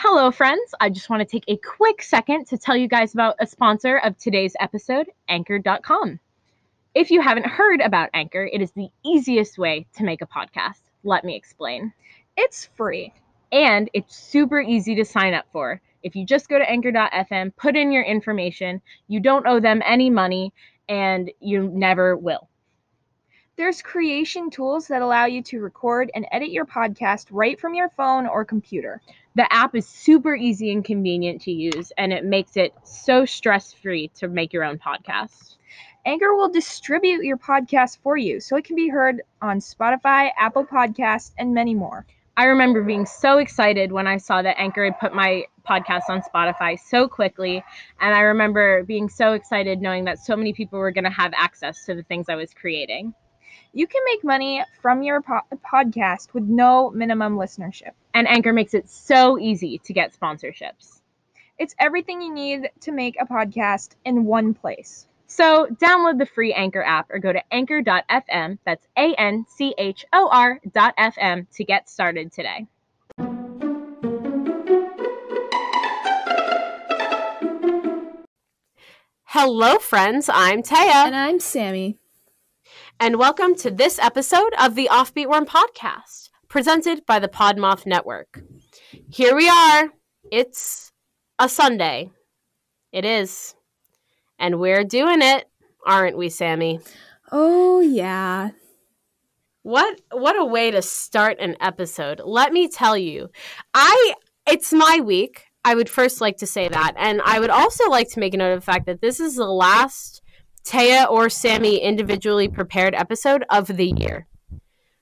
Hello, friends. I just want to take a quick second to tell you guys about a sponsor of today's episode, Anchor.com. If you haven't heard about Anchor, it is the easiest way to make a podcast. Let me explain. It's free and it's super easy to sign up for. If you just go to anchor.fm, put in your information, you don't owe them any money, and you never will. There's creation tools that allow you to record and edit your podcast right from your phone or computer. The app is super easy and convenient to use, and it makes it so stress free to make your own podcast. Anchor will distribute your podcast for you so it can be heard on Spotify, Apple Podcasts, and many more. I remember being so excited when I saw that Anchor had put my podcast on Spotify so quickly. And I remember being so excited knowing that so many people were going to have access to the things I was creating. You can make money from your po- podcast with no minimum listenership. And Anchor makes it so easy to get sponsorships. It's everything you need to make a podcast in one place. So download the free Anchor app or go to anchor.fm, that's A N C H O R.fm to get started today. Hello, friends. I'm Taya. And I'm Sami. And welcome to this episode of the Offbeat Worm podcast, presented by the Podmoth Network. Here we are. It's a Sunday. It is. And we're doing it, aren't we, Sami? Oh, yeah. What what a way to start an episode. Let me tell you. I it's my week. I would first like to say that. And I would also like to make a note of the fact that this is the last Taya or Sami individually prepared episode of the year.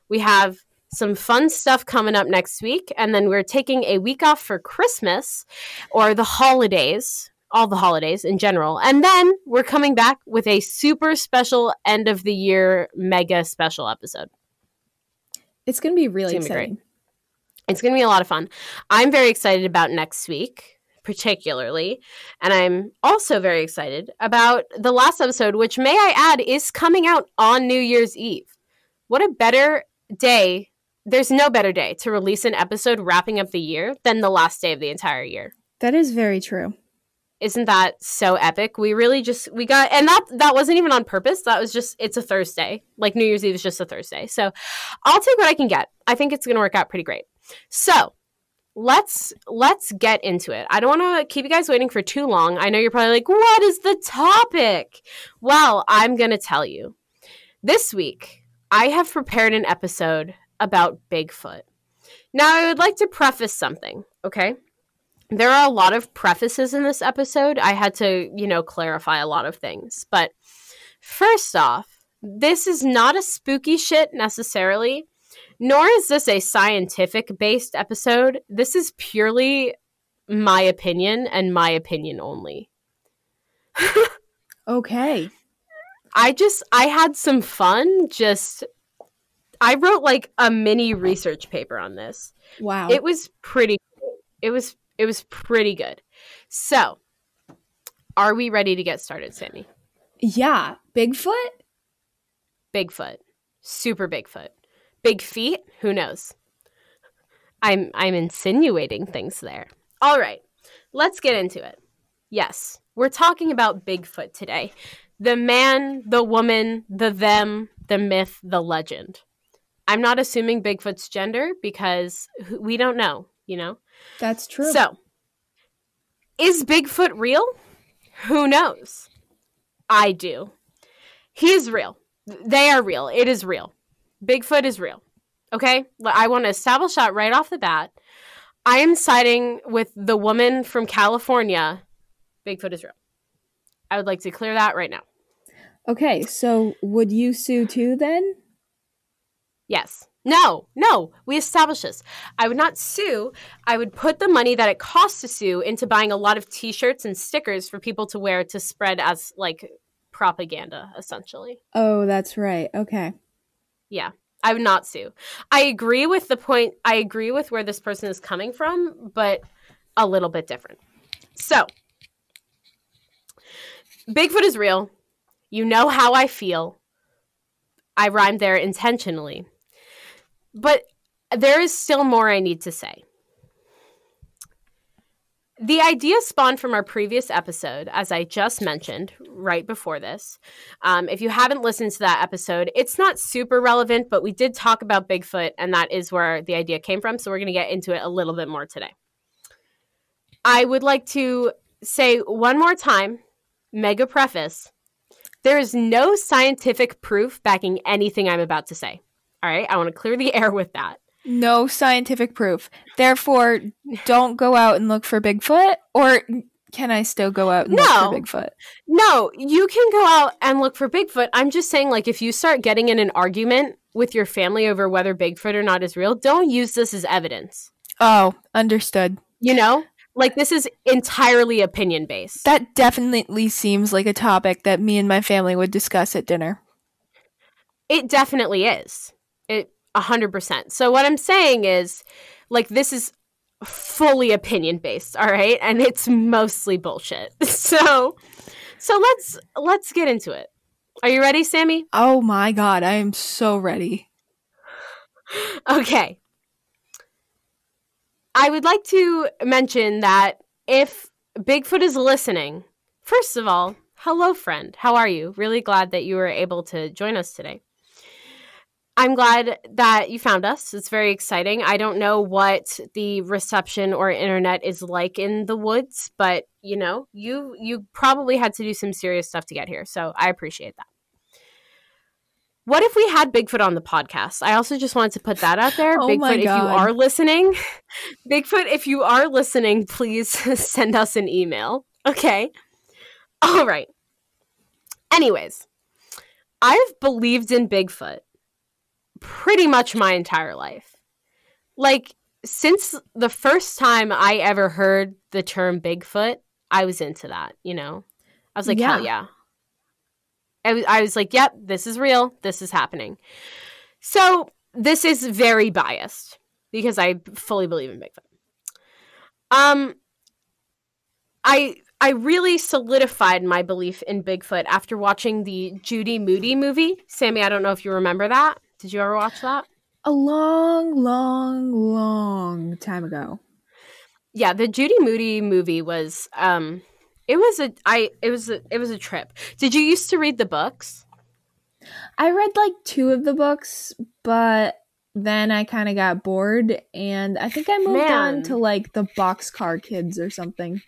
We have some fun stuff coming up next week, and then we're taking a week off for Christmas or the holidays, all the holidays in general. And then we're coming back with a super special end of the year mega special episode. It's going to be really It's be exciting. It's going to be a lot of fun. I'm very excited about next week, particularly. And I'm also very excited about the last episode, which, may I add, is coming out on New Year's Eve. What a better day! There's no better day to release an episode wrapping up the year than the last day of the entire year. That is very true. Isn't that so epic? We really just we got and that that wasn't even on purpose. That was just it's a Thursday. Like New Year's Eve is just a Thursday. So I'll take what I can get. I think it's going to work out pretty great. So, let's let's get into it. I don't want to keep you guys waiting for too long. I know you're probably like, "What is the topic?" Well, I'm going to tell you. This week, I have prepared an episode about Bigfoot. Now, I would like to preface something, okay? There are a lot of prefaces in this episode. I had to, you know, clarify a lot of things. But first off, this is not a spooky shit necessarily, nor is this a scientific based episode. This is purely my opinion and my opinion only. Okay. I just I had some fun just I wrote like a mini research paper on this. Wow. It was pretty it was it was pretty good. So, are we ready to get started, Sami? yeah. Bigfoot? Bigfoot. Super Bigfoot. Big feet? Who knows? I'm I'm insinuating things there. All right. Let's get into it. Yes, we're talking about Bigfoot today. The man, the woman, the them, the myth, the legend. I'm not assuming Bigfoot's gender because we don't know, you know? That's true. So, is Bigfoot real? Who knows? I do. He is real. They are real. It is real. Bigfoot is real. Okay? I want to establish that right off the bat. I am siding with the woman from California. Bigfoot is real. I would like to clear that right now. okay, so would you sue too then? Yes. No, no, we established this. I would not sue. I would put the money that it costs to sue into buying a lot of t shirts and stickers for people to wear to spread as like propaganda, essentially. Oh, that's right. Okay. Yeah, I would not sue. I agree with the point, I agree with where this person is coming from, but a little bit different. So, Bigfoot is real. You know how I feel. I rhymed there intentionally. But there is still more I need to say. The idea spawned from our previous episode, as I just mentioned right before this. Um, if you haven't listened to that episode, it's not super relevant, but we did talk about Bigfoot, and that is where the idea came from. So we're going to get into it a little bit more today. I would like to say one more time, mega preface there is no scientific proof backing anything I'm about to say. All right, I want to clear the air with that. No scientific proof. Therefore, don't go out and look for Bigfoot. Or can I still go out and No. look for Bigfoot? No, you can go out and look for Bigfoot. I'm just saying, like, if you start getting in an argument with your family over whether Bigfoot or not is real, don't use this as evidence. Oh, understood. You know? Like, this is entirely opinion based. That definitely seems like a topic that me and my family would discuss at dinner. It definitely is. It 100%. So what I'm saying is like this is fully opinion based, all right? And it's mostly bullshit. So so let's let's get into it. Are you ready, Sami? Oh my god, I am so ready. Okay. I would like to mention that if Bigfoot is listening, first of all, hello, friend. How are you? Really glad that you were able to join us today. I'm glad that you found us. It's very exciting. I don't know what the reception or internet is like in the woods, but you know, you you probably had to do some serious stuff to get here. So I appreciate that. What if we had Bigfoot on the podcast? I also just wanted to put that out there. Oh Bigfoot, if you are listening, Bigfoot, if you are listening, please send us an email. Okay. All right. Anyways, I've believed in Bigfoot pretty much my entire life. Like, since the first time I ever heard the term Bigfoot, I was into that, you know? I was like, hell yeah. I was, I was like, yep, this is real. This is happening. So, this is very biased because I fully believe in Bigfoot. Um, I I really solidified my belief in Bigfoot after watching the Judy Moody movie. Sami, I don't know if you remember that. Did you ever watch that? A long, long, long time ago. Yeah, the Judy Moody movie was um it was a I it was a it was a trip. Did you used to read the books? I read like two of the books, but then I kind of got bored and I think I moved Man. on to like the Boxcar Kids or something.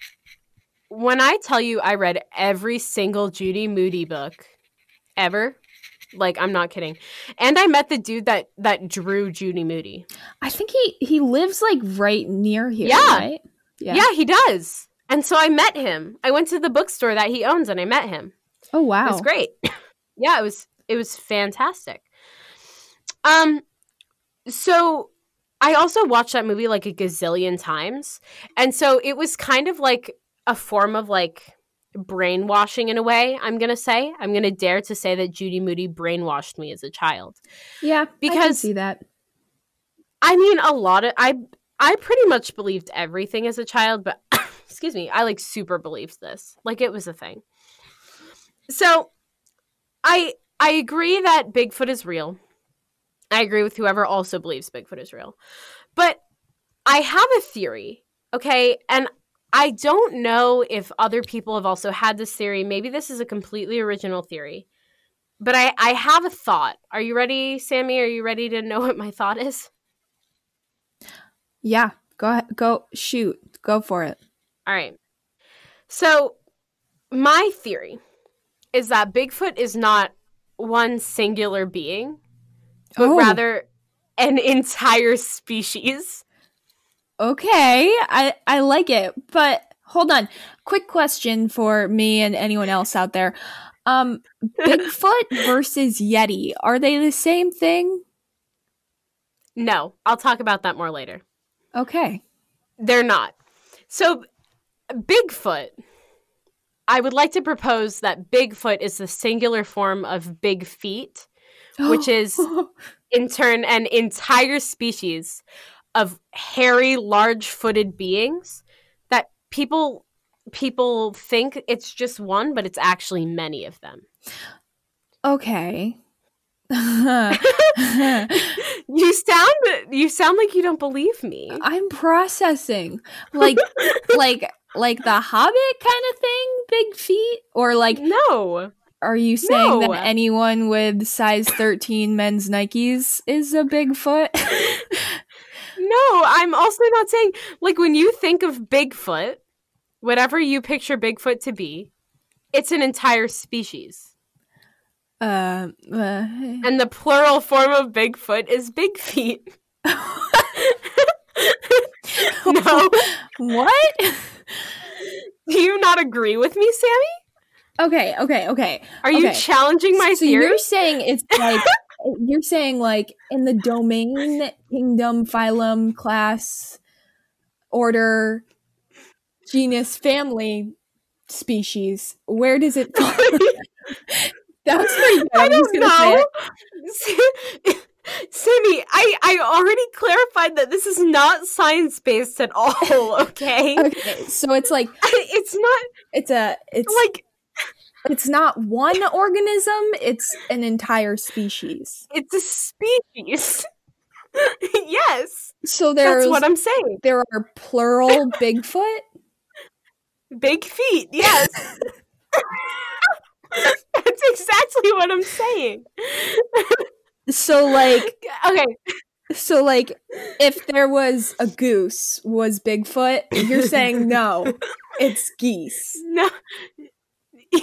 When I tell you I read every single Judy Moody book ever, like I'm not kidding. And I met the dude that that drew Judy Moody. I think he he lives like right near here, Yeah. right? Yeah. he does. And so I met him. I went to the bookstore that he owns and I met him. Oh wow. It was great. yeah, it was it was fantastic. Um so I also watched that movie like a gazillion times. And so it was kind of like a form of like brainwashing in a way, I'm going to say. I'm going to dare to say that Judy Moody brainwashed me as a child. Yeah, because I can see that. I mean, a lot of I I pretty much believed everything as a child, but excuse me, I like super believed this. Like it was a thing. So, I I agree that Bigfoot is real. I agree with whoever also believes Bigfoot is real. But I have a theory, okay? And I don't know if other people have also had this theory. Maybe this is a completely original theory. But I, I have a thought. Are you ready, Sami? Are you ready to know what my thought is? Yeah, go ahead, go shoot, go for it. All right. So, my theory is that Bigfoot is not one singular being, but Oh. rather an entire species. Okay, I I like it, but hold on. Quick question for me and anyone else out there. Um, Bigfoot versus Yeti, are they the same thing? No, I'll talk about that more later. Okay. They're not. So, Bigfoot, I would like to propose that Bigfoot is the singular form of big feet, which is in turn an entire species of hairy large-footed beings that people people think it's just one but it's actually many of them okay. you sound you sound like you don't believe me I'm processing. Like like like the Hobbit kind of thing, big feet, or like no. are you saying No. that anyone with size 13 men's Nikes is a Bigfoot? No, I'm also not saying like when you think of Bigfoot, whatever you picture Bigfoot to be, it's an entire species. uh, uh, And the plural form of Bigfoot is big feet. no. what? Do you not agree with me, Sami? Okay, okay, okay. Are you challenging my so theory? you're saying it's like you're saying like in the domain, kingdom, phylum, class, order, genus, family, species. Where does it fall? that was pretty good. I don't know. Sami, I, I already clarified that this is not science based at all, okay? Okay, so it's like It's not it's a it's like it's not one organism, it's an entire species. it's a species. yes, So there's that's what I'm saying. there are plural Bigfoot. Big feet, yes. that's exactly what I'm saying. So like Okay, so like if there was a goose was Bigfoot, you're saying no, it's geese. no.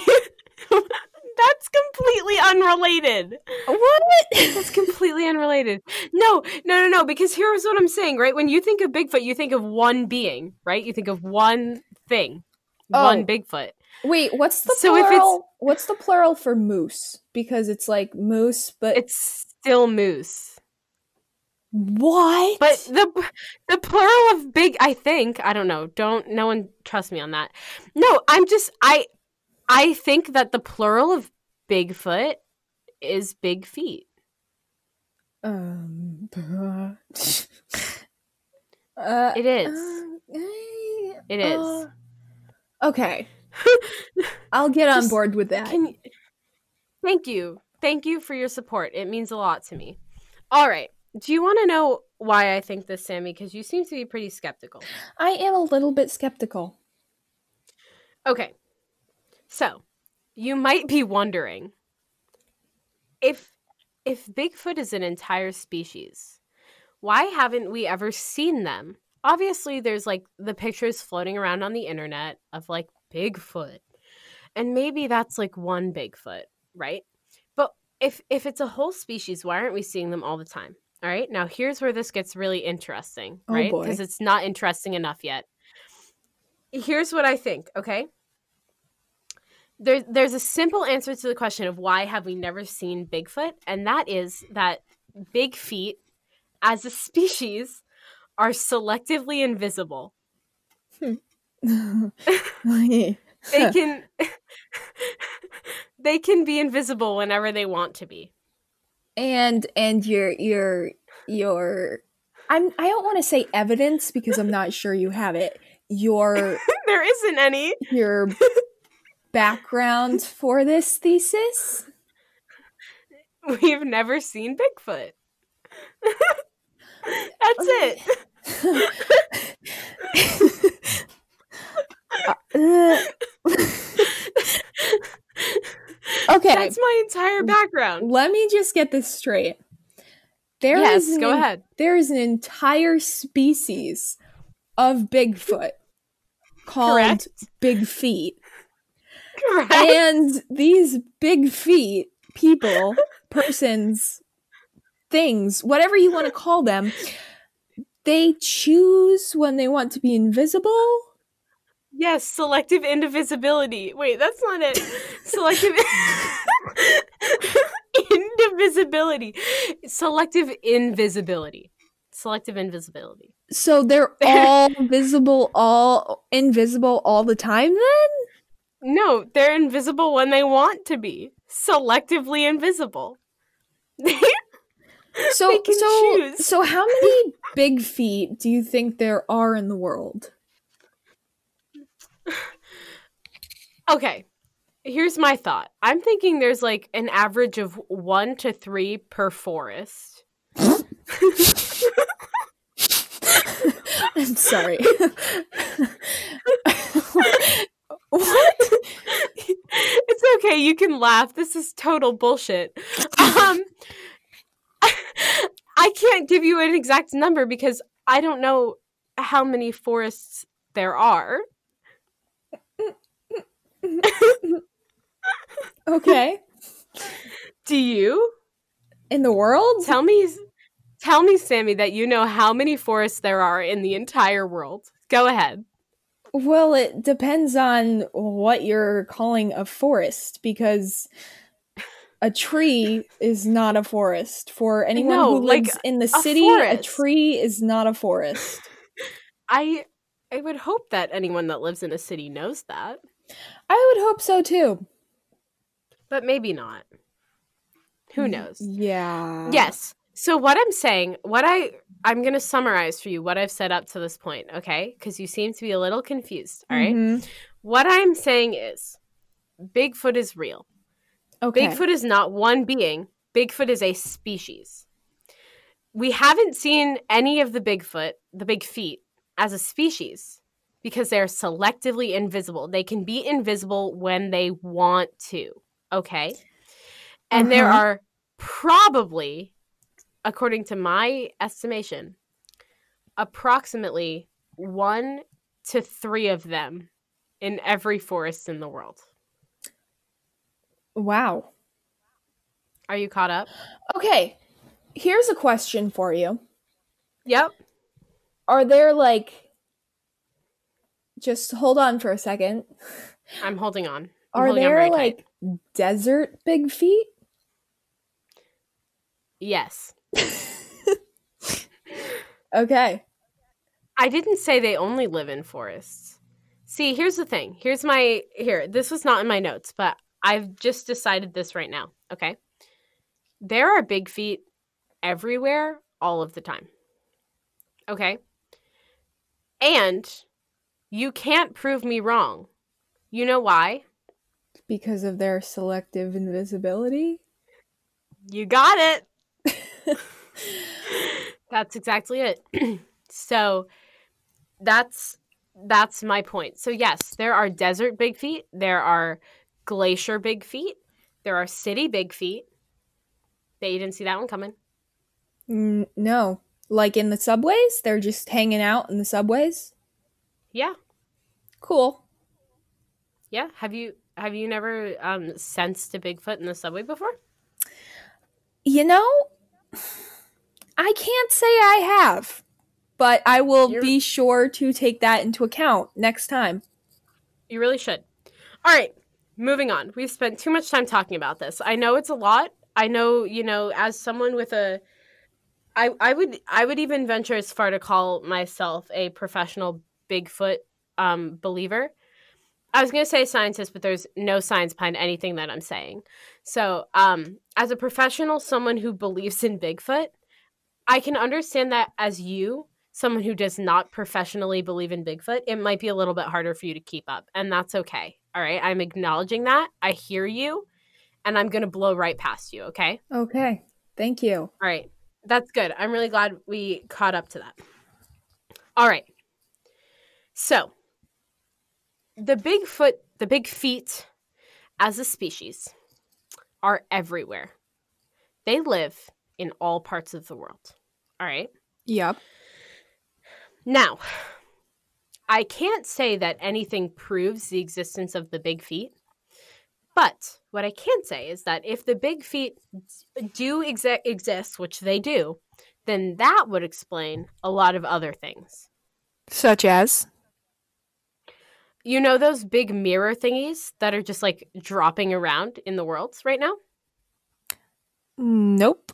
That's completely unrelated. What? That's completely unrelated. No, no, no, no. Because here's what I'm saying, right? When you think of Bigfoot, you think of one being, right? You think of one thing, Oh. one Bigfoot. Wait, what's the So if plural? it's- What's the plural for moose? Because it's like moose, but It's still moose. what? But the the plural of big, I think, I don't know. Don't no one trust me on that. No, I'm just I I think that the plural of Bigfoot is big feet. um, uh, It is. It It is. okay, I'll get on Just- board with that. You- Thank you. Thank you for your support. It means a lot to me. All right. Do you want to know why I think this, Sami? Because you seem to be pretty skeptical. I am a little bit skeptical. Okay. So, you might be wondering if if Bigfoot is an entire species, why haven't we ever seen them? Obviously, there's like the pictures floating around on the internet of like Bigfoot. And maybe that's like one Bigfoot, right? But if if it's a whole species, why aren't we seeing them all the time? All right? Now, here's where this gets really interesting, Oh, right? Because it's not interesting enough yet. Here's what I think, okay? There, there's a simple answer to the question of why have we never seen Bigfoot, and that is that big feet, as a species, are selectively invisible. Hmm. They can they can be invisible whenever they want to be. and and your your your I'm I don't want to say evidence because I'm not sure you have it. Your there isn't any. your background for this thesis? We've never seen Bigfoot. That's it. Uh, okay, That's my entire background. let me just get this straight. There yes, is go ahead. There is an entire species of Bigfoot called Correct. Big Feet. Correct. and these big feet people persons things whatever you want to call them they choose when they want to be invisible Yes, selective indivisibility. Wait, that's not it. Selective indivisibility. Selective invisibility. Selective invisibility. so they're all visible all invisible all the time then No, they're invisible when they want to be. Selectively invisible. so so choose. so how many big feet do you think there are in the world okay. Here's my thought. I'm thinking there's like an average of one to three per forest. i'm sorry you can laugh. This is total bullshit. Um, I can't give you an exact number because I don't know how many forests there are. Okay. Do you? In the world? Tell me tell me Sami that you know how many forests there are in the entire world. Go ahead. Well, it depends on what you're calling a forest because a tree is not a forest. For anyone No, who like lives in the a city, a tree is not a forest. I I would hope that anyone that lives in a city knows that, I would hope so too. but maybe not. Who knows? Yeah. Yes. So what I'm saying, what I I'm going to summarize for you what I've said up to this point, okay? Cuz you seem to be a little confused, all right? Mhm. What I'm saying is Bigfoot is real. Okay. Bigfoot is not one being. Bigfoot is a species. We haven't seen any of the Bigfoot, the big feet, as a species because they're selectively invisible. They can be invisible when they want to. Okay. And there Uh-huh. are probably, according to my estimation, approximately one to three of them in every forest in the world. Wow. Are you caught up? Okay. Here's a question for you. Yep. Are there like just hold on for a second. I'm holding on. I'm Are holding on there tight. like desert big feet? Yes. Okay. I didn't say they only live in forests. See, here's the thing. Here's my here. This was not in my notes, but I've just decided this right now. Okay. There are big feet everywhere all of the time. Okay. And you can't prove me wrong. You know why? Because of their selective invisibility? You got it. that's exactly it. so that's that's my point. So yes, there are desert big feet, there are glacier big feet, there are city big feet. Bet you didn't see that one coming. No. Like in the subways? They're just hanging out in the subways? Yeah. Cool. Yeah. Have you have you never um sensed a Bigfoot in the subway before? You know, I can't say I have, but I will You're- be sure to take that into account next time. You really should. All right, moving on. We've spent too much time talking about this. I know it's a lot. I know, you know, as someone with a I I would I would even venture as far to call myself a professional Bigfoot um believer. I was going to say scientist, but there's no science behind anything that I'm saying. So, um as a professional someone who believes in Bigfoot, I can understand that as you someone who does not professionally believe in Bigfoot, it might be a little bit harder for you to keep up. And that's okay. All right. I'm acknowledging that. I hear you. And I'm going to blow right past you. Okay. Okay. Thank you. All right. That's good. I'm really glad we caught up to that. All right. So, the Bigfoot, the big feet as a species are everywhere. They live in all parts of the world. All right. Yep. Now, I can't say that anything proves the existence of the big feet, but what I can say is that if the big feet do exist, which they do, then that would explain a lot of other things. Such as? You know those big mirror thingies that are just like dropping around in the world right now? Nope.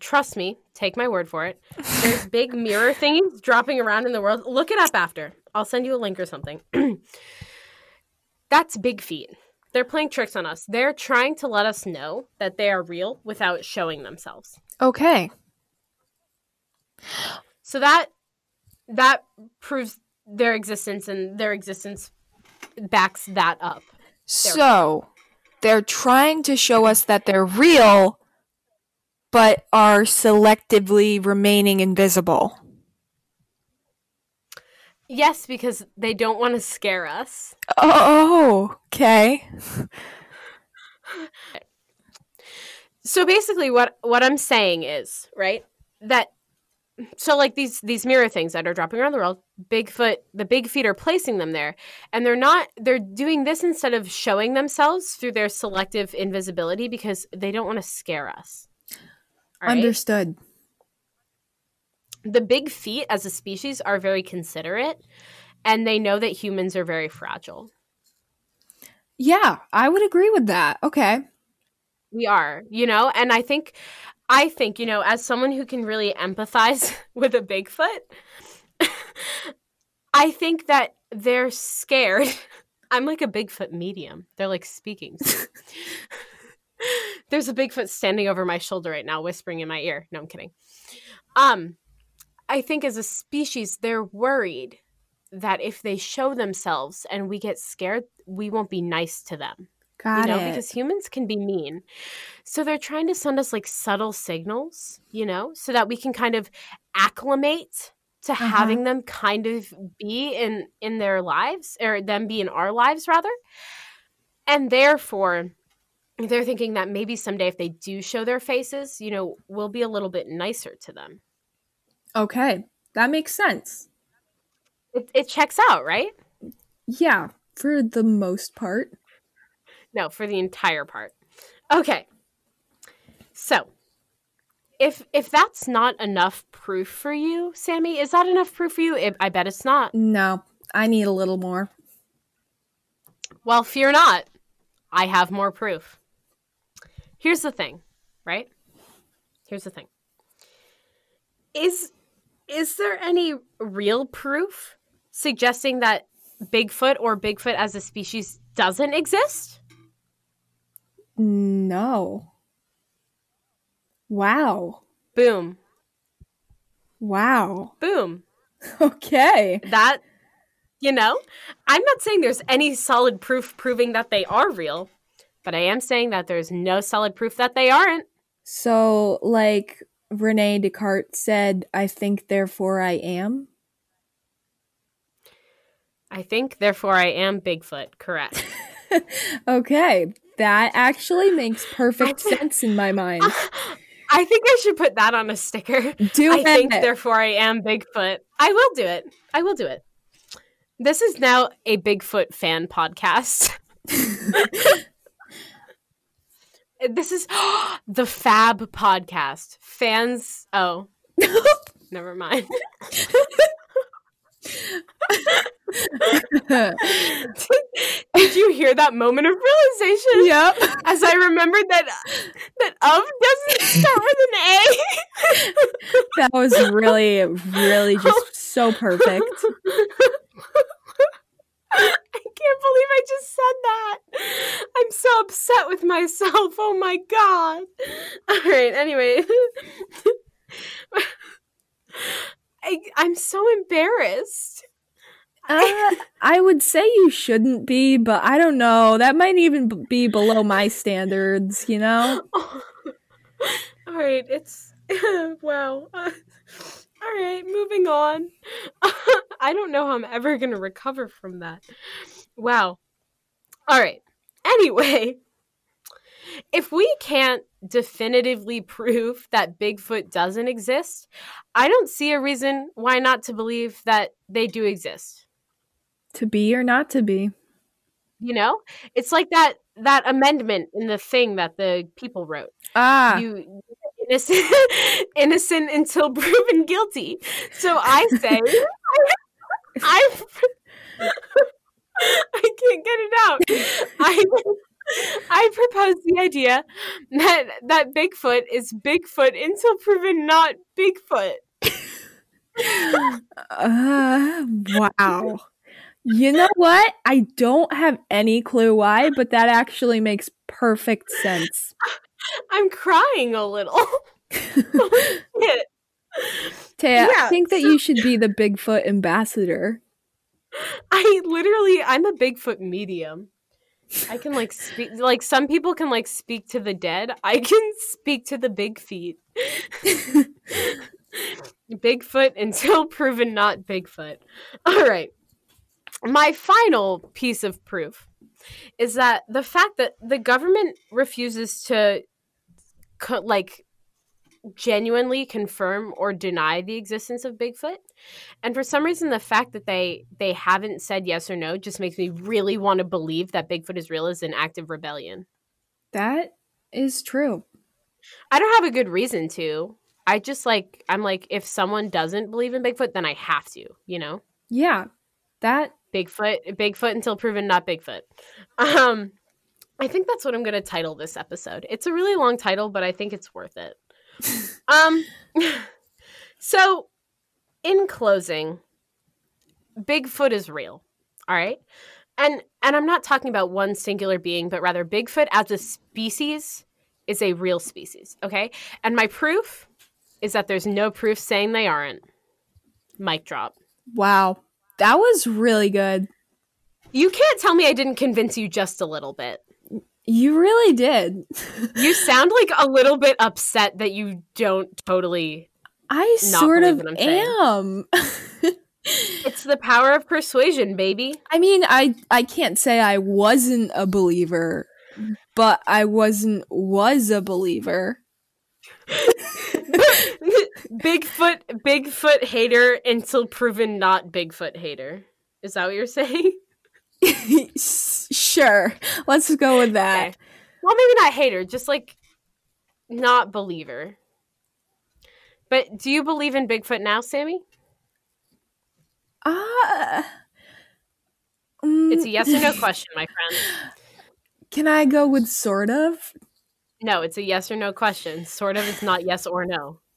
Trust me, take my word for it. There's big mirror thingies dropping around in the world. Look it up after. I'll send you a link or something. That's big feet. They're playing tricks on us. They're trying to let us know that they are real without showing themselves. Okay. So that that proves their existence and their existence backs that up. So, they're trying to show us that they're real, but are selectively remaining invisible. Yes, because they don't want to scare us. Oh, okay. So basically what what I'm saying is, right? That so like these these mirror things that are dropping around the world, Bigfoot, the big feet are placing them there. And they're not they're doing this instead of showing themselves through their selective invisibility because they don't want to scare us. Right? Understood. the big feet as a species are very considerate and they know that humans are very fragile. Yeah, I would agree with that. Okay. We are, you know, and I think I think, you know, as someone who can really empathize with a Bigfoot, I think that they're scared. I'm like a Bigfoot medium. They're like speaking. There's a Bigfoot standing over my shoulder right now whispering in my ear. No, I'm kidding. Um I think as a species they're worried that if they show themselves and we get scared, we won't be nice to them. Got you know, it. because humans can be mean. So they're trying to send us like subtle signals, you know, so that we can kind of acclimate to Uh-huh. having them kind of be in in their lives or them be in our lives rather. And therefore, they're thinking that maybe someday if they do show their faces, you know, we'll be a little bit nicer to them. okay. That makes sense. It, it checks out, right? Yeah, for the most part. No, for the entire part. Okay. So, if if that's not enough proof for you, Sami, is that enough proof for you? I- I bet it's not. No, I need a little more. Well, fear not. I have more proof. Here's the thing, right? Here's the thing. Is is there any real proof suggesting that Bigfoot or Bigfoot as a species doesn't exist? No. Wow. Boom. Wow. Boom. Okay. that you know i'm not saying there's any solid proof proving that they are real but i am saying that there's no solid proof that they aren't So, like Rene Descartes said, I think, therefore I am. i think therefore i am bigfoot correct okay. That actually makes perfect sense in my mind. i think i should put that on a sticker. Do it. i think it. therefore i am bigfoot. I will do it. I will do it. This is now a bigfoot fan podcast. This is the fab podcast. Fans oh. Never mind Did you hear that moment of realization? yep. As I remembered that that of doesn't start with an A. That was really, really just so perfect. I can't believe I just said that. I'm so upset with myself. Oh my god. All right, anyway. I, I'm so embarrassed. Uh, I would say you shouldn't be, but I don't know. That might even be below my standards, you know? All right, it's wow. Uh, all right, moving on. I don't know how I'm ever going to recover from that. Wow. All right. Anyway, if we can't definitively prove that Bigfoot doesn't exist, I don't see a reason why not to believe that they do exist. To be or not to be. You know? It's like that that amendment in the thing that the people wrote. Ah, you innocent innocent until proven guilty. So I say I I can't get it out. I I propose the idea that that Bigfoot is Bigfoot until proven not Bigfoot. uh, wow. You know what? I don't have any clue why, but that actually makes perfect sense. I'm crying a little. Taya, I think that you should be the Bigfoot ambassador. I literally I'm a Bigfoot medium. I can like speak like some people can like speak to the dead. I can speak to the big feet. Bigfoot until proven not Bigfoot. All right. My final piece of proof is that the fact that the government refuses to co- like genuinely confirm or deny the existence of Bigfoot. And for some reason the fact that they they haven't said yes or no just makes me really want to believe that Bigfoot is real is an act of rebellion. That is true. I don't have a good reason to. I just like I'm like if someone doesn't believe in Bigfoot then I have to, you know? Yeah. That Bigfoot Bigfoot until proven not Bigfoot. Um I think that's what I'm going to title this episode. It's a really long title, but I think it's worth it. Um so in closing, Bigfoot is real. All right? And and I'm not talking about one singular being, but rather Bigfoot as a species is a real species, okay? And my proof is that there's no proof saying they aren't. Mic drop. wow. That was really good. You can't tell me I didn't convince you just a little bit. You really did. You sound like a little bit upset that you don't totally. I Not sort of what I'm am. It's the power of persuasion, baby. I mean, I I can't say I wasn't a believer, but I wasn't was a believer. Bigfoot, Bigfoot hater until proven not Bigfoot hater. Is that what you're saying? sure. Let's go with that. Okay. Well, maybe not hater, just like not believer. But do you believe in Bigfoot now, Sami? Ah. It's a mm, yes or no question, my friend. Can I go with sort of? No, it's a yes or no question. Sort of, it's not yes or no.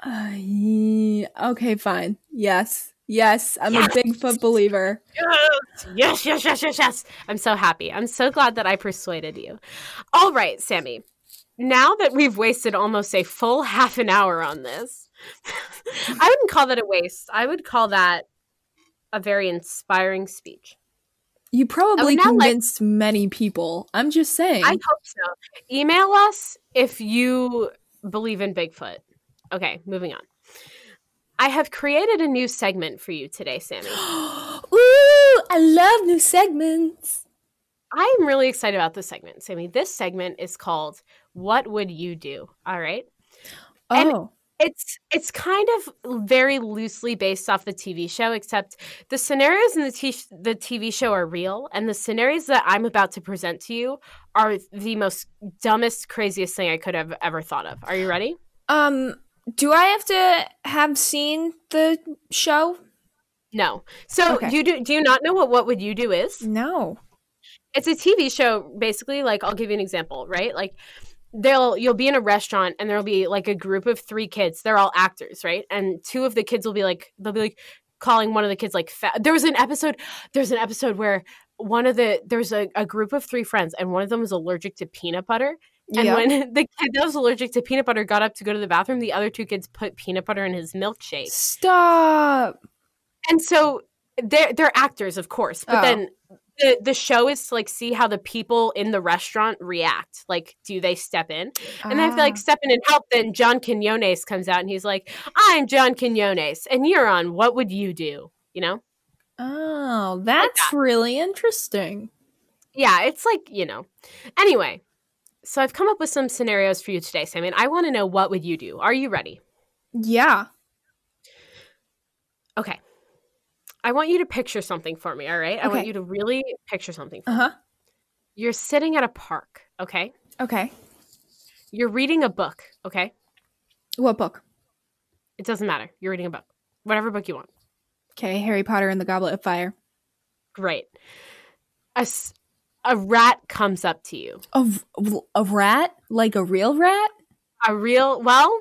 Uh, okay, fine. Yes. Yes, I'm Yes. a Bigfoot believer. Yes, yes, yes, yes, yes. I'm so happy. I'm so glad that I persuaded you. All right, Sami. Now that we've wasted almost a full half an hour on this, I wouldn't call that a waste. I would call that a very inspiring speech. You probably now like- convinced many people. I'm just saying. I hope so. Email us if you believe in Bigfoot. Okay, moving on. I have created a new segment for you today, Sami. Ooh, I love new segments. I am really excited about this segment, Sami. This segment is called "What Would You Do?" All right, And- Oh, it's it's kind of very loosely based off the TV show, except the scenarios in the t- the TV show are real, and the scenarios that I'm about to present to you are the most dumbest, craziest thing I could have ever thought of. Are you ready? um, do I have to have seen the show? No. So Okay. you do do you not know what What Would You Do is? No. it's a TV show basically like I'll give you an example, right? Like they'll you'll be in a restaurant and there'll be like a group of 3 kids. They're all actors, right? And two of the kids will be like they'll be like calling one of the kids like fat. There was an episode there's an episode where one of the there's a, a group of three friends and one of them is allergic to peanut butter. And when the kid that was allergic to peanut butter got up to go to the bathroom, the other two kids put peanut butter in his milkshake. Stop. And so they're they're actors, of course, but Oh. then the the show is to like see how the people in the restaurant react. Like, do they step in? And they have to like Ah. step in and help. Then John Quinones comes out and he's like, "I'm John Quinones, and you're on. What would you do?" You know? Oh, that's really interesting. Yeah, it's like you know. Anyway, so I've come up with some scenarios for you today, Sam, and I want to know what would you do. Are you ready? Yeah. Okay. I want you to picture something for me. All right. Okay. I want you to really picture something. For Uh me. You're sitting at a park. Okay. Okay. You're reading a book, okay? What book? It doesn't matter. You're reading a book. Whatever book you want. Okay, Harry Potter and the Goblet of Fire. Great. A, a rat comes up to you. A, a rat? Like a real rat? A real, well,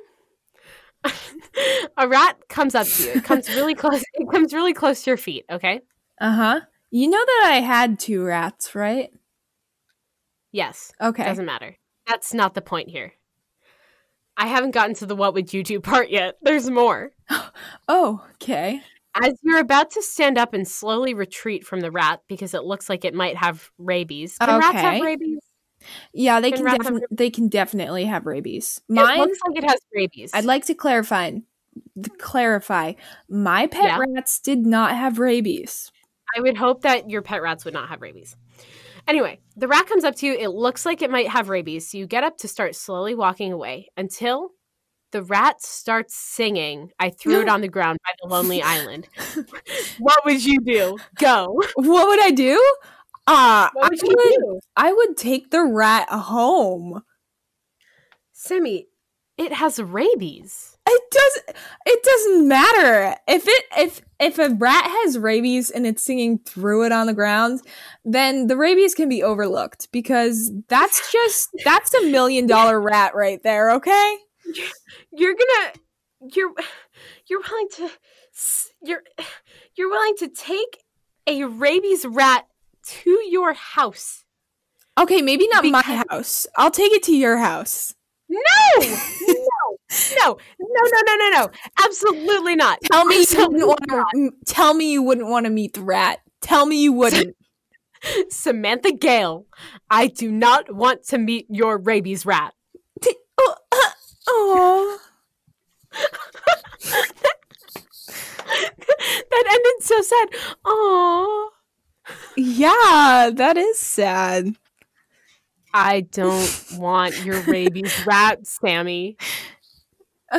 a rat comes up to you. It comes really close. It comes really close to your feet, okay? Uh huh. You know that I had two rats, right? Yes. Okay. Doesn't matter. That's not the point here. I haven't gotten to the what would you do part yet. There's more. Oh, okay. As you're about to stand up and slowly retreat from the rat because it looks like it might have rabies. Can rats have rabies? Yeah, they Can can rats have they can definitely have rabies. It Mine, looks like it has rabies. I'd like to clarify. To clarify, my pet Yeah. rats did not have rabies. I would hope that your pet rats would not have rabies. Anyway, the rat comes up to you. It looks like it might have rabies. So you get up to start slowly walking away until the rat starts singing. I threw it on the ground by the lonely island. what would you do? Go. What would I do? Uh, I What would you would, do? I would take the rat home. Sami, it has rabies. It does. It doesn't matter if it if if a rat has rabies and it's singing threw it on the ground, then the rabies can be overlooked because that's just that's a million dollar rat right there. Okay. You're gonna you're you're willing to you're you're willing to take a rabies rat to your house. Okay, maybe not my house. I'll take it to your house. No, no, no, no, no, no, no, no. Absolutely not. Tell me you wouldn't want to. Tell me you wouldn't want to meet the rat. Tell me you wouldn't. Samantha Gale, I do not want to meet your rabies rat. Oh, that ended so sad. Oh, yeah, that is sad. I don't want your rabies rat, Sami.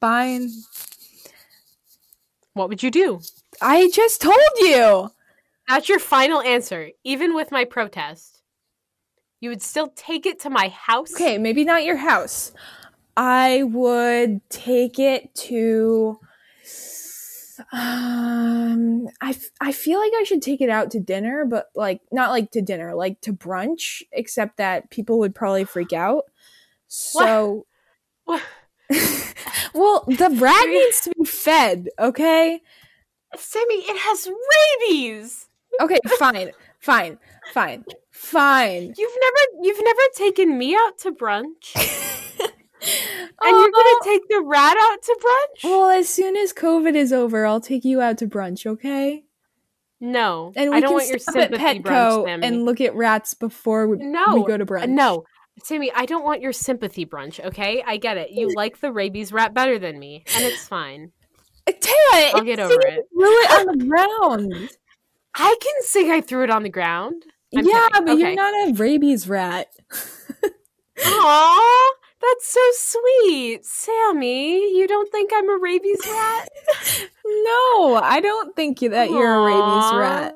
Fine. What would you do? I just told you. That's your final answer, even with my protest. You would still take it to my house? Okay, maybe not your house. I would take it to. Um, I, f- I feel like I should take it out to dinner, but like not like to dinner, like to brunch. Except that people would probably freak out. So, What? well, the rat needs to be fed. Okay, Sami, it has rabies. okay, fine, fine, fine, fine. You've never you've never taken me out to brunch. And you're Oh. gonna take the rat out to brunch? Well, as soon as COVID is over, I'll take you out to brunch, okay? no. And we I don't can want your stop at sympathy Petco brunch, Sami. and look at rats before we, no, we go to brunch. No. Sami, I don't want your sympathy brunch, okay? I get it. You like the rabies rat better than me, and it's fine. Tara, I'll get over it. Threw it on the ground. I can sing I threw it on the ground. I'm yeah, kidding. but Okay. you're not a rabies rat. Aw, that's so sweet. Sami, you don't think I'm a rabies rat? no, I don't think that you're a rabies rat.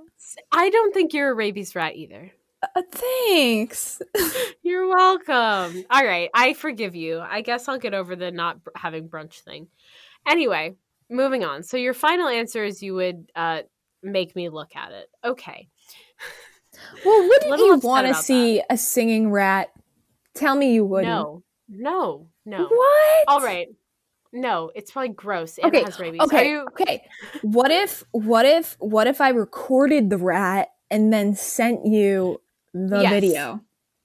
I don't think you're a rabies rat either. Uh, thanks. You're welcome. All right, I forgive you. I guess I'll get over the not br- having brunch thing. Anyway, moving on. So your final answer is you would uh, make me look at it. Okay. Well, wouldn't Little you want to see a singing rat? Tell me you wouldn't. No, no, no. What? All right. No, it's probably gross and Okay, has rabies. Okay. you- Okay. What if what if what if I recorded the rat and then sent you the Yes. video?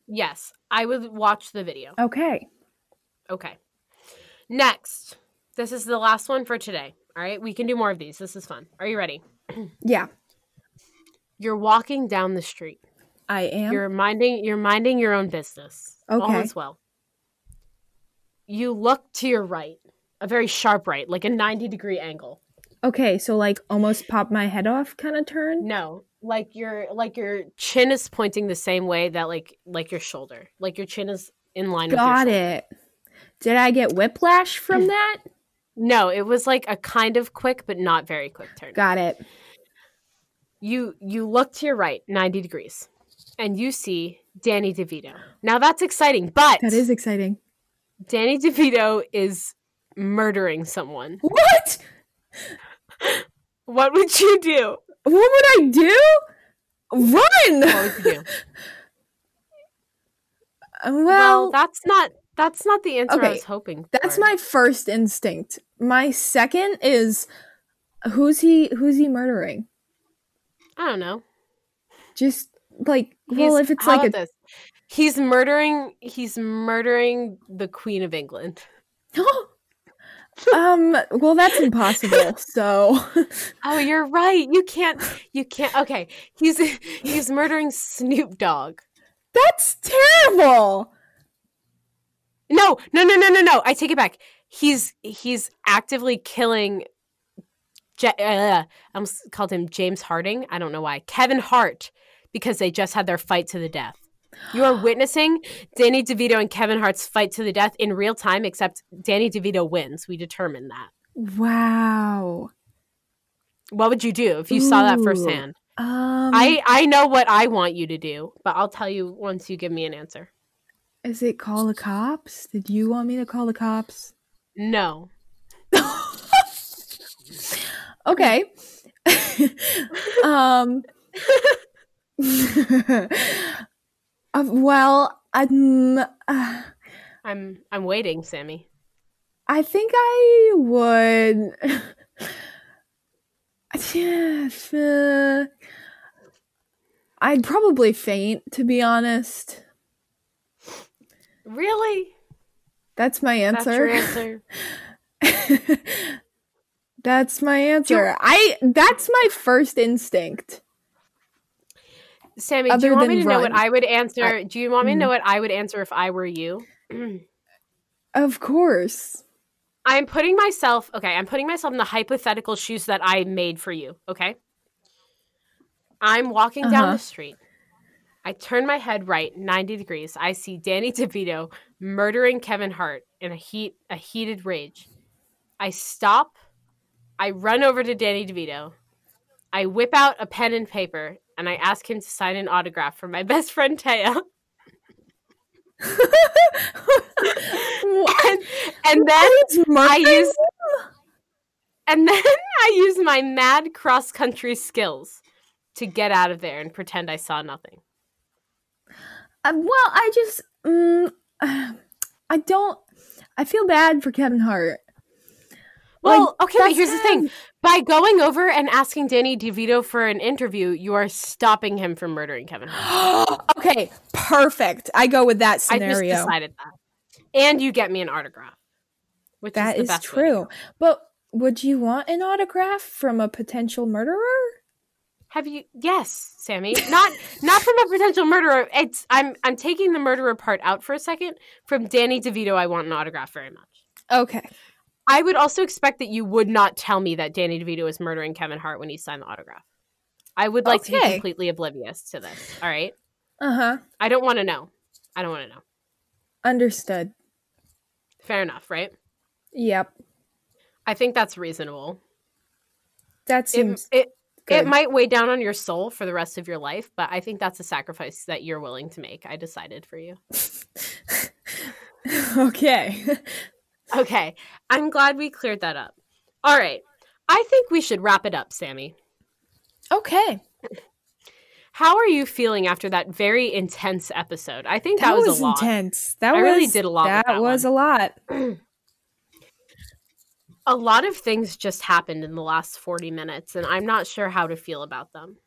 Yes, I would watch the video. Okay. Okay. Next. This is the last one for today. All right. We can do more of these. This is fun. Are you ready? Yeah, You're walking down the street. I am. You're minding you're minding your own business. Okay. All is well. You look to your right, a very sharp right, like a 90 degree angle. okay, so like almost pop my head off kind of turn. No, like your like your chin is pointing the same way that like like your shoulder. Like your chin is in line with your Got shoulder. it. Did I get whiplash from that? No, it was like a kind of quick but not very quick turn. Got it. You you look to your right 90 degrees and you see danny devito now that's exciting but That is exciting. danny devito is murdering someone What? what would you do What would I do? Run. what would you do uh, well, well that's not that's not the answer i was hoping that's my first instinct. My second is who's he who's he murdering? I don't know Just like well, He's- if it's like a this he's murdering he's murdering the queen of england um well that's impossible. So oh you're right you can't you can't okay he's he's murdering snoop dogg That's terrible. No, no, no, no, no, no. I take it back. He's he's actively killing. Je- uh, I almost called him James Harding. I don't know why. Kevin Hart, because they just had their fight to the death. You are witnessing Danny DeVito and Kevin Hart's fight to the death in real time, except Danny DeVito wins. We determined that. Wow. What would you do if you saw that firsthand? Um, I I know what I want you to do, but I'll tell you once you give me an answer. is it call the cops? Did you want me to call the cops? No. Okay. um. uh, well, um, uh, I'm I'm waiting, Sami. I think I would. Yeah, uh, I'd probably faint, to be honest. Really? That's my That's your answer. that's my answer. I. That's my first instinct. Sami, do you want me to know what. I would answer? I- do you want me to know Mm. what I would answer if I were you? Of course. I'm putting myself okay, I'm putting myself in the hypothetical shoes that I made for you, okay? I'm walking down Uh-huh. the street. I turn my head right 90 degrees. I see Danny DeVito murdering Kevin Hart in a heat a heated rage. I stop. I run over to Danny DeVito. I whip out a pen and paper and I ask him to sign an autograph for my best friend Taya. and, and then I use and then I use my mad cross country skills to get out of there and pretend I saw nothing. Um, well, I just, mm, I don't. I feel bad for Kevin Hart. Well, Like, okay, here's the thing. By going over and asking Danny DeVito for an interview, you are stopping him from murdering Kevin okay, perfect. I go with that scenario. I just decided that. And you get me an autograph. Which That is, is best true. But would you want an autograph from a potential murderer? Have you Yes, Sami. Not not from a potential murderer. It's I'm I'm taking the murderer part out for a second. From Danny DeVito, I want an autograph very much. Okay. I would also expect that you would not tell me that Danny DeVito is murdering Kevin Hart when he signed the autograph. I would like to be completely oblivious to this. All right. Uh huh. I don't want to know. I don't want to know. Understood. Fair enough, right? Yep. I think that's reasonable. That It seems it, it good. might weigh down on your soul for the rest of your life, but I think that's a sacrifice that you're willing to make. I decided for you. okay. Okay. I'm glad we cleared that up. All right. I think we should wrap it up, Sami. okay. How are you feeling after that very intense episode? I think that, was, a lot. intense. That I was really did a lot That, that was one. a lot. a lot of things just happened in the last 40 minutes and i'm not sure how to feel about them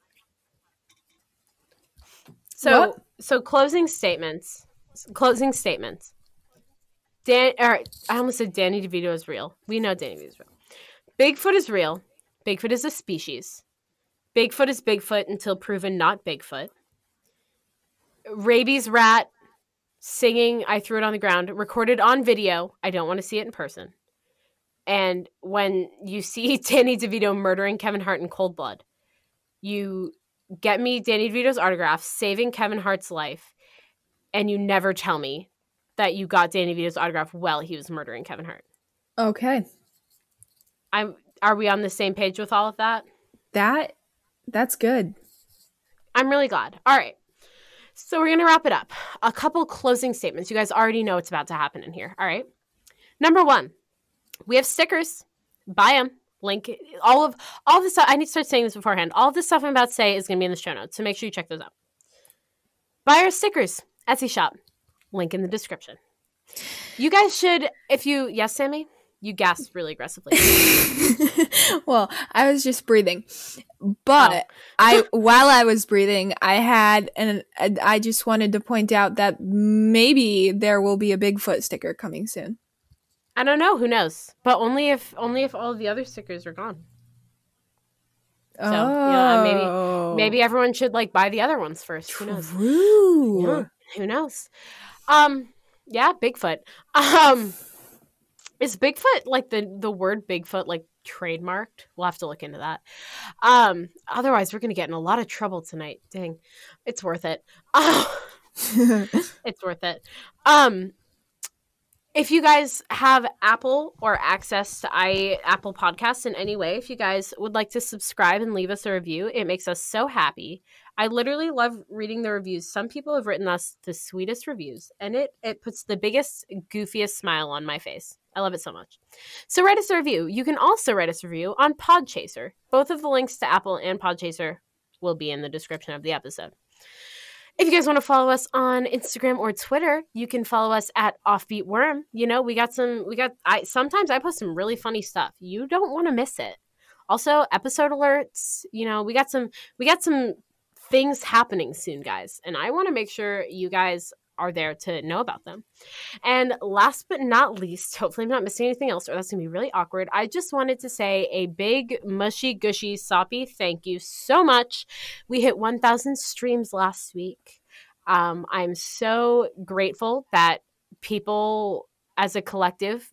so What? so closing statements closing statements dan or i almost said danny devito is real. We know danny devito is real. Bigfoot is real. Bigfoot is a species. Bigfoot is bigfoot until proven not bigfoot. Rabies rat singing i threw it on the ground recorded on video. I don't want to see it in person. And when you see Danny DeVito murdering Kevin Hart in cold blood, you get me Danny DeVito's autograph, saving Kevin Hart's life, and you never tell me that you got Danny Vito's autograph while he was murdering Kevin Hart. Okay. I'm are we on the same page with all of that? That that's good. I'm really glad. All right. So we're going to wrap it up. A couple closing statements. You guys already know what's about to happen in here. All right. Number 1. We have stickers. Buy them. Link all of all this stuff. I need to start saying this beforehand. All this stuff I'm about to say is going to be in the show notes, so make sure you check those out. Buy our stickers. Etsy shop. Link in the description. You guys should, if you, yes, Sami, you gasped really aggressively. well, I was just breathing, but oh. I while I was breathing, I had and I just wanted to point out that maybe there will be a Bigfoot sticker coming soon. I don't know. Who knows? But only if only if all of the other stickers are gone. So, yeah, maybe- oh, Maybe everyone should like buy the other ones first. Who knows? True. Yeah. Who knows? Um, yeah, Bigfoot. Um, is Bigfoot like the the word Bigfoot like trademarked? We'll have to look into that. Um, otherwise, we're gonna get in a lot of trouble tonight. Dang, it's worth it. it's worth it. Um, if you guys have Apple or access to i Apple Podcasts in any way, if you guys would like to subscribe and leave us a review, it makes us so happy. I literally love reading the reviews. Some people have written us the sweetest reviews, and it it puts the biggest, goofiest smile on my face. I love it so much. So write us a review. You can also write us a review on Podchaser. Both of the links to Apple and Podchaser will be in the description of the episode. If you guys want to follow us on Instagram or Twitter, you can follow us at Offbeat Worm. You know, we got some we got I sometimes I post some really funny stuff. You don't want to miss it. Also, episode alerts, you know, we got some we got some things happening soon, guys. And I want to make sure you guys are there to know about them. And last but not least, hopefully I'm not missing anything else, or that's gonna be really awkward. I just wanted to say a big, mushy, gushy, soppy thank you so much. We hit 1,000 streams last week. Um, I'm so grateful that people as a collective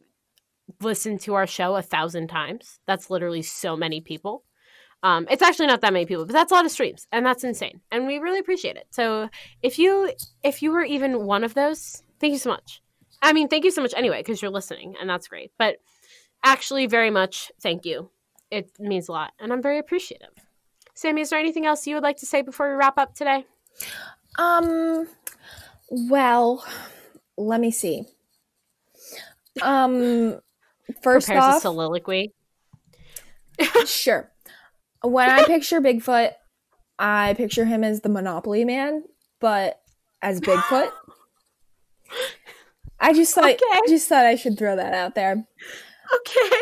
listen to our show a thousand times. That's literally so many people. Um, it's actually not that many people, but that's a lot of streams, and that's insane, and we really appreciate it. So if you if you were even one of those, thank you so much. I mean, thank you so much anyway because you're listening, and that's great. But actually, very much thank you. It means a lot, and I'm very appreciative. Sami, is there anything else you would like to say before we wrap up today? Um, well, let me see. Um, first Prepares off, a soliloquy. sure. When I picture Bigfoot, I picture him as the Monopoly man, but as Bigfoot. I just thought Okay. I just thought I should throw that out there. Okay.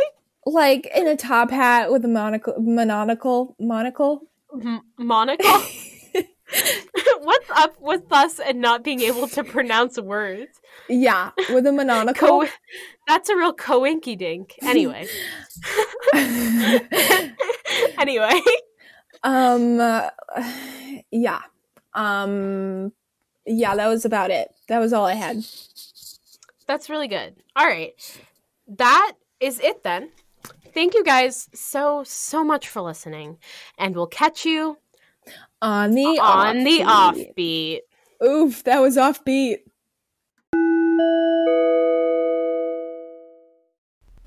Like in a top hat with a monocle monocle monocle. M- monocle. What's up with us and not being able to pronounce words? Yeah, with a monocle. Co- that's a real coinky dink. Anyway. anyway. um uh, yeah. Um yeah, that was about it. That was all I had. That's really good. All right. That is it then. Thank you guys so, so much for listening. And we'll catch you On the on the offbeat. offbeat. Oof, that was offbeat.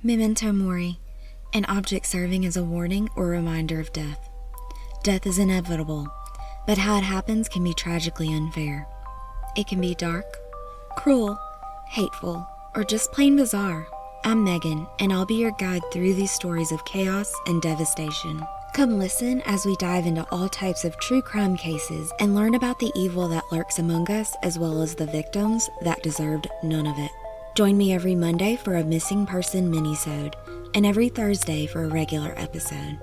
Memento Mori, an object serving as a warning or reminder of death. Death is inevitable, but how it happens can be tragically unfair. It can be dark, cruel, hateful, or just plain bizarre. I'm Megan, and I'll be your guide through these stories of chaos and devastation. Come listen as we dive into all types of true crime cases and learn about the evil that lurks among us as well as the victims that deserved none of it. Join me every Monday for a missing person minisode and every Thursday for a regular episode.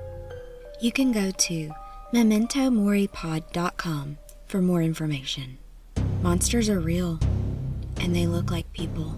You can go to mementomoripod.com for more information. Monsters are real, and they look like people.